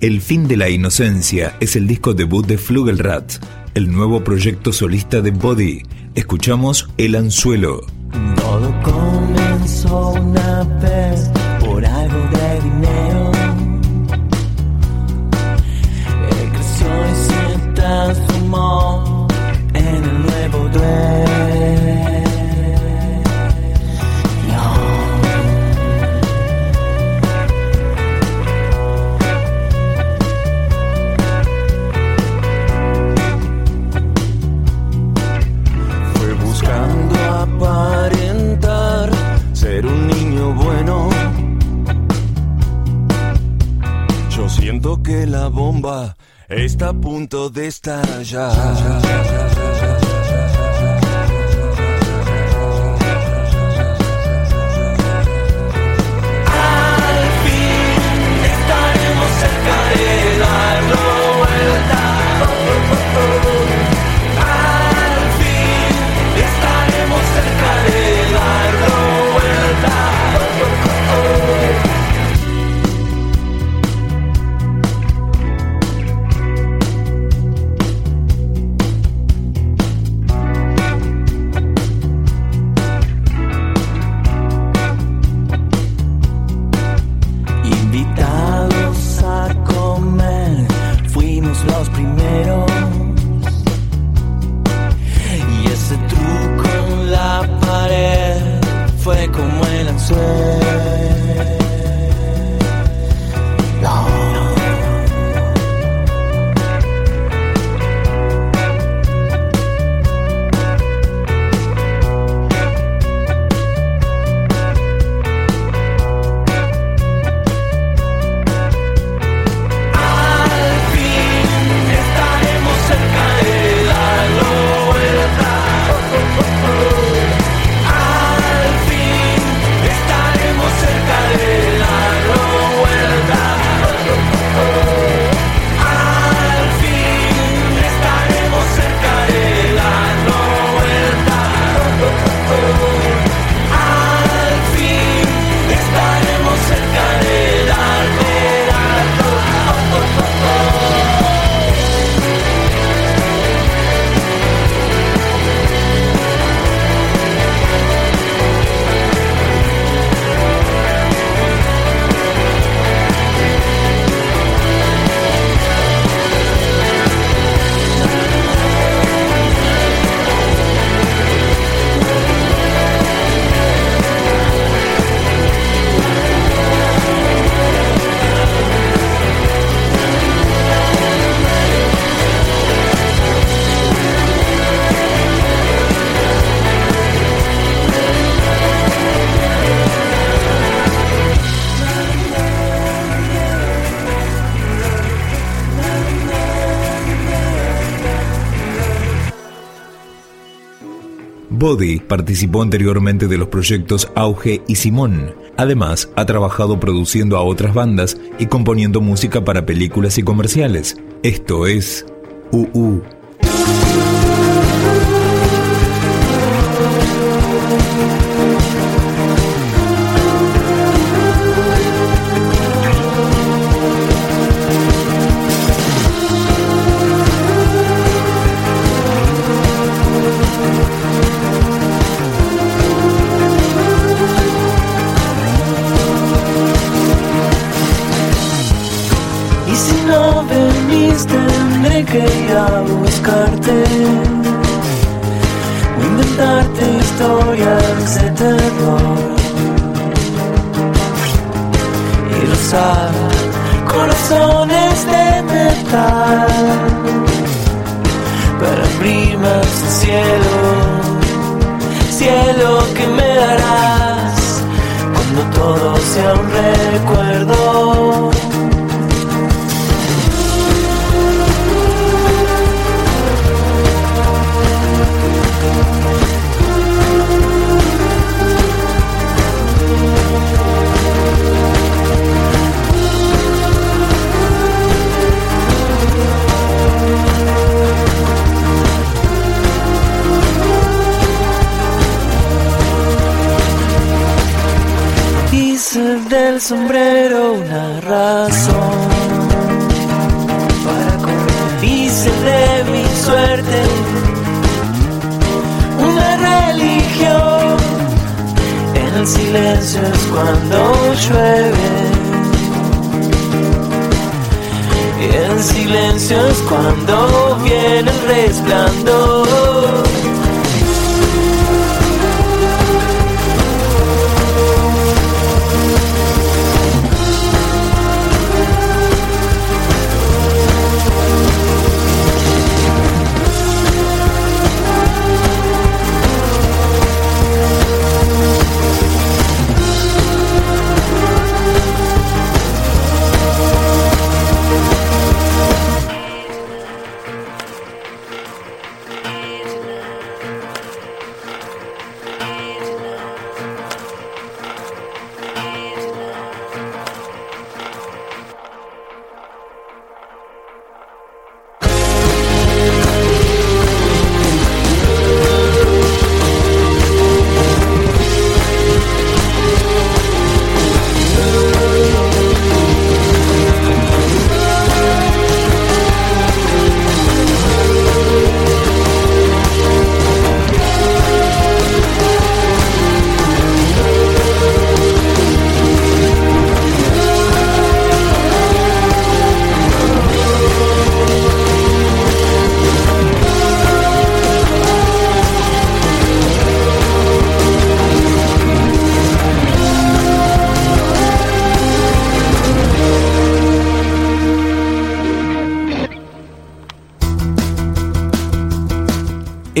El fin de la inocencia es el disco debut de Flugelrat, el nuevo proyecto solista de Body. Escuchamos El Anzuelo. La bomba está a punto de estallar. Body participó anteriormente de los proyectos Auge y Simón. Además, ha trabajado produciendo a otras bandas y componiendo música para películas y comerciales. Esto es UU. Y si no venís tendré que ir a buscarte. O inventarte historias de terror. Y rozar corazones de metal Para primas el cielo. Cielo que me darás del sombrero una razón para correr. Hice de mi suerte una religión. En el silencio es cuando llueve. Y en silencio es cuando viene el resplandor.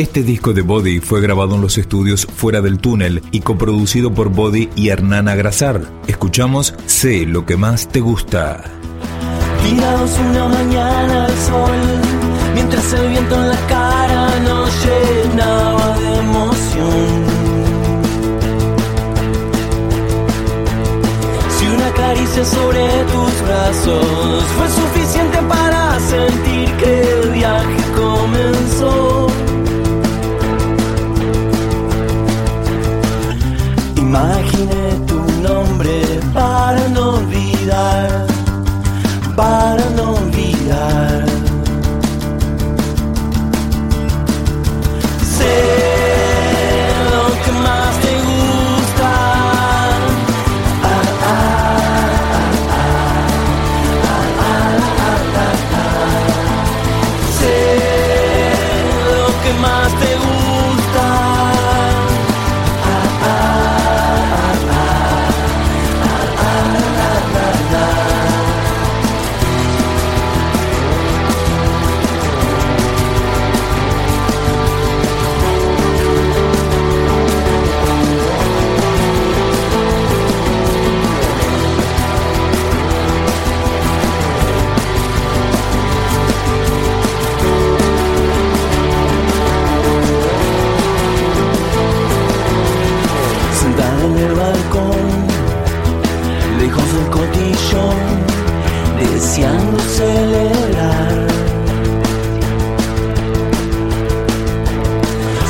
Este disco de Body fue grabado en los estudios Fuera del Túnel y coproducido por Body y Hernán Agrasar. Escuchamos Sé lo que más te gusta. Tirados una mañana al sol, mientras el viento en la cara nos llenaba de emoción. Si una caricia sobre tus brazos fue suficiente para sentir que el viaje comenzó.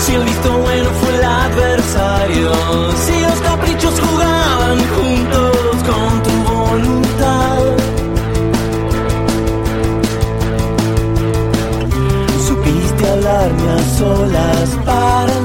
si el visto bueno fue el adversario, si los caprichos jugaban juntos con tu voluntad. Supiste hablarme a solas para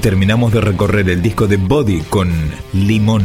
terminamos de recorrer el disco de Body con Limón.